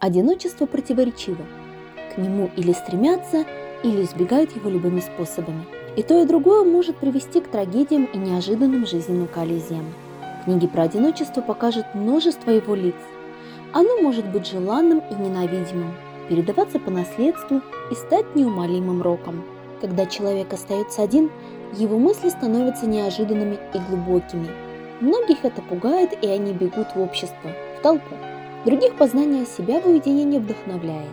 Одиночество противоречиво. К нему или стремятся, или избегают его любыми способами. И то, и другое может привести к трагедиям и неожиданным жизненным коллизиям. Книги про одиночество покажут множество его лиц. Оно может быть желанным и ненавидимым, передаваться по наследству и стать неумолимым роком. Когда человек остается один, его мысли становятся неожиданными и глубокими. Многих это пугает, и они бегут в общество, в толпу. Других познание себя в уединении вдохновляет.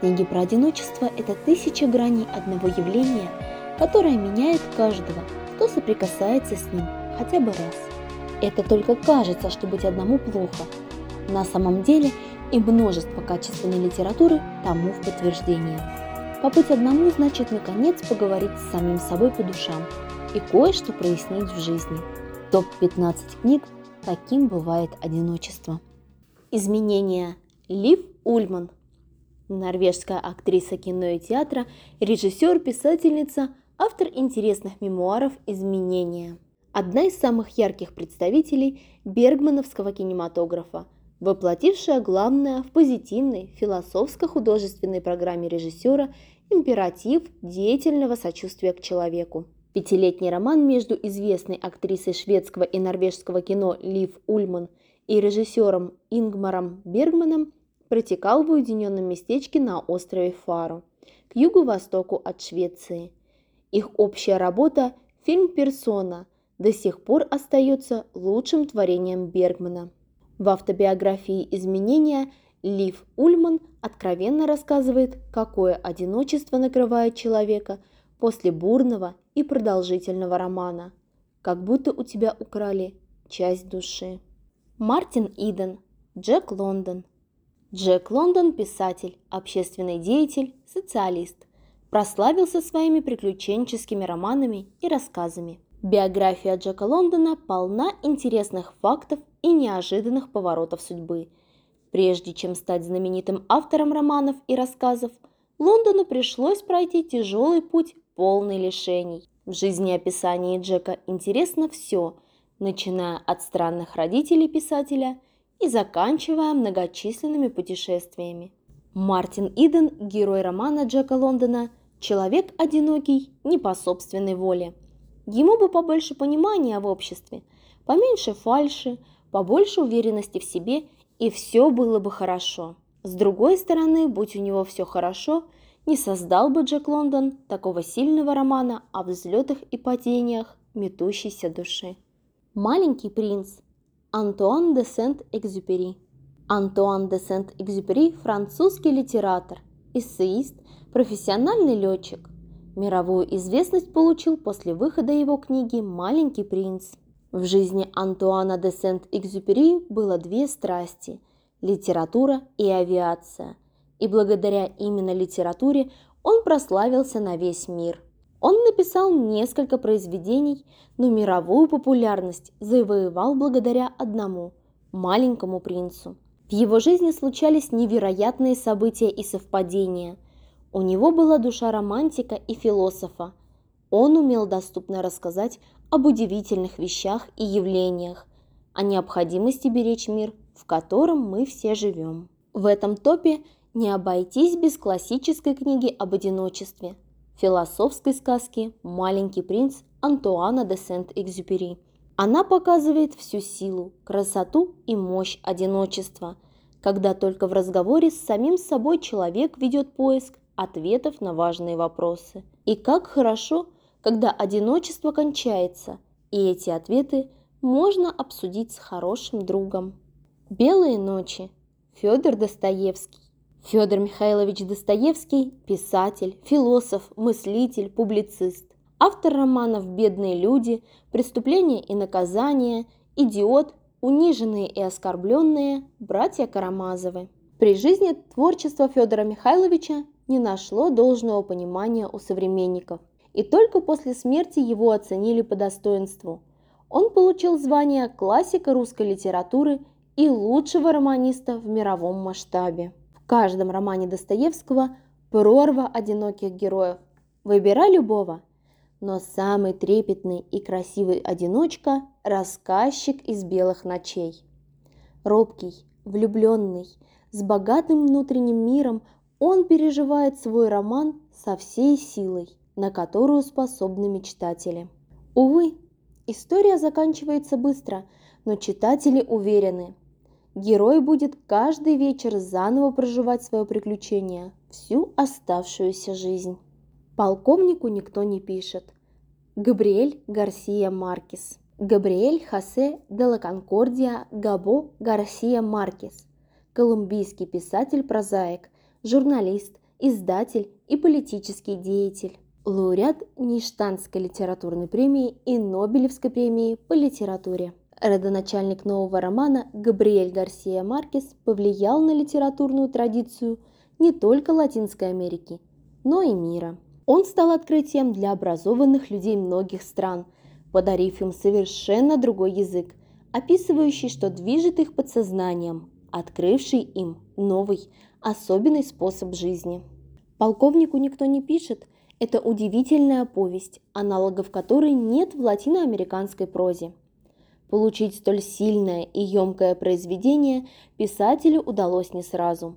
Книги про одиночество – это тысяча граней одного явления, которое меняет каждого, кто соприкасается с ним хотя бы раз. Это только кажется, что быть одному плохо. На самом деле и множество качественной литературы тому в подтверждение. Побыть одному значит наконец поговорить с самим собой по душам и кое-что прояснить в жизни. Топ-15 книг «Каким бывает одиночество». Изменения. Лив Ульман. Норвежская актриса кино и театра, режиссер, писательница, автор интересных мемуаров «Изменения». Одна из самых ярких представителей бергмановского кинематографа, воплотившая главное в позитивной философско-художественной программе режиссера императив деятельного сочувствия к человеку. Пятилетний роман между известной актрисой шведского и норвежского кино Лив Ульман – и режиссером Ингмаром Бергманом протекал в уединенном местечке на острове Фару, к югу-востоку от Швеции. Их общая работа, фильм «Персона», до сих пор остается лучшим творением Бергмана. В автобиографии «Изменения» Лив Ульман откровенно рассказывает, какое одиночество накрывает человека после бурного и продолжительного романа, как будто у тебя украли часть души. Мартин Иден, Джек Лондон. Джек Лондон – писатель, общественный деятель, социалист. Прославился своими приключенческими романами и рассказами. Биография Джека Лондона полна интересных фактов и неожиданных поворотов судьбы. Прежде чем стать знаменитым автором романов и рассказов, Лондону пришлось пройти тяжелый путь, полный лишений. В жизнеописании Джека интересно все – начиная от странных родителей писателя и заканчивая многочисленными путешествиями. Мартин Иден, герой романа Джека Лондона, человек одинокий не по собственной воле. Ему бы побольше понимания в обществе, поменьше фальши, побольше уверенности в себе, и все было бы хорошо. С другой стороны, будь у него все хорошо, не создал бы Джек Лондон такого сильного романа о взлетах и падениях метущейся души. Маленький принц. Антуан де Сент-Экзюпери. Антуан де Сент-Экзюпери – французский литератор, эссеист, профессиональный летчик. Мировую известность получил после выхода его книги «Маленький принц». В жизни Антуана де Сент-Экзюпери было две страсти – литература и авиация. И благодаря именно литературе он прославился на весь мир. Он написал несколько произведений, но мировую популярность завоевал благодаря одному – маленькому принцу. В его жизни случались невероятные события и совпадения. У него была душа романтика и философа. Он умел доступно рассказать об удивительных вещах и явлениях, о необходимости беречь мир, в котором мы все живем. В этом топе не обойтись без классической книги об одиночестве – философской сказки «Маленький принц» Антуана де Сент-Экзюпери. Она показывает всю силу, красоту и мощь одиночества, когда только в разговоре с самим собой человек ведет поиск ответов на важные вопросы. И как хорошо, когда одиночество кончается, и эти ответы можно обсудить с хорошим другом. Белые ночи. Федор Достоевский. Федор Михайлович Достоевский – писатель, философ, мыслитель, публицист. Автор романов «Бедные люди», «Преступление и наказание», «Идиот», «Униженные и оскорбленные», «Братья Карамазовы». При жизни творчество Федора Михайловича не нашло должного понимания у современников, и только после смерти его оценили по достоинству. Он получил звание классика русской литературы и лучшего романиста в мировом масштабе каждом романе Достоевского прорва одиноких героев. Выбирай любого. Но самый трепетный и красивый одиночка – рассказчик из белых ночей. Робкий, влюбленный, С богатым внутренним миром он переживает свой роман со всей силой, на которую способны мечтатели. Увы, история заканчивается быстро, но читатели уверены, герой будет каждый вечер заново проживать свое приключение всю оставшуюся жизнь. Полковнику никто не пишет. Габриэль Гарсия Маркес. Габриэль Хосе де ла Конкордия Габо Гарсия Маркес. Колумбийский писатель-прозаик, журналист, издатель и политический деятель лауреат Ништанской литературной премии и Нобелевской премии по литературе. Родоначальник нового романа Габриэль Гарсия Маркес повлиял на литературную традицию не только Латинской Америки, но и мира. Он стал открытием для образованных людей многих стран, подарив им совершенно другой язык, описывающий, что движет их подсознанием, открывший им новый, особенный способ жизни. Полковнику никто не пишет – это удивительная повесть, аналогов которой нет в латиноамериканской прозе. Получить столь сильное и емкое произведение писателю удалось не сразу.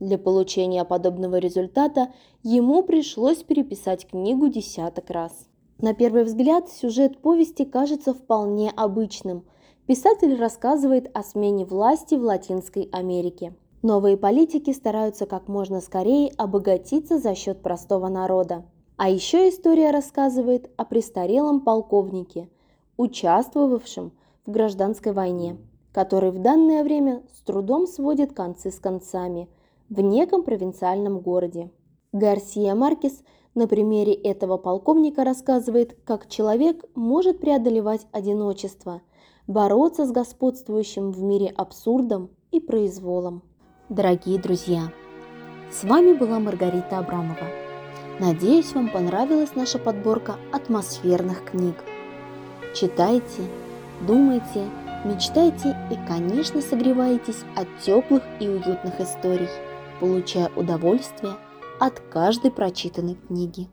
Для получения подобного результата ему пришлось переписать книгу десяток раз. На первый взгляд сюжет повести кажется вполне обычным. Писатель рассказывает о смене власти в Латинской Америке – Новые политики стараются как можно скорее обогатиться за счет простого народа. А еще история рассказывает о престарелом полковнике, участвовавшем в гражданской войне, который в данное время с трудом сводит концы с концами в неком провинциальном городе. Гарсия Маркес на примере этого полковника рассказывает, как человек может преодолевать одиночество, бороться с господствующим в мире абсурдом и произволом. Дорогие друзья, с вами была Маргарита Абрамова. Надеюсь, вам понравилась наша подборка атмосферных книг. Читайте, думайте, мечтайте и, конечно, согревайтесь от теплых и уютных историй, получая удовольствие от каждой прочитанной книги.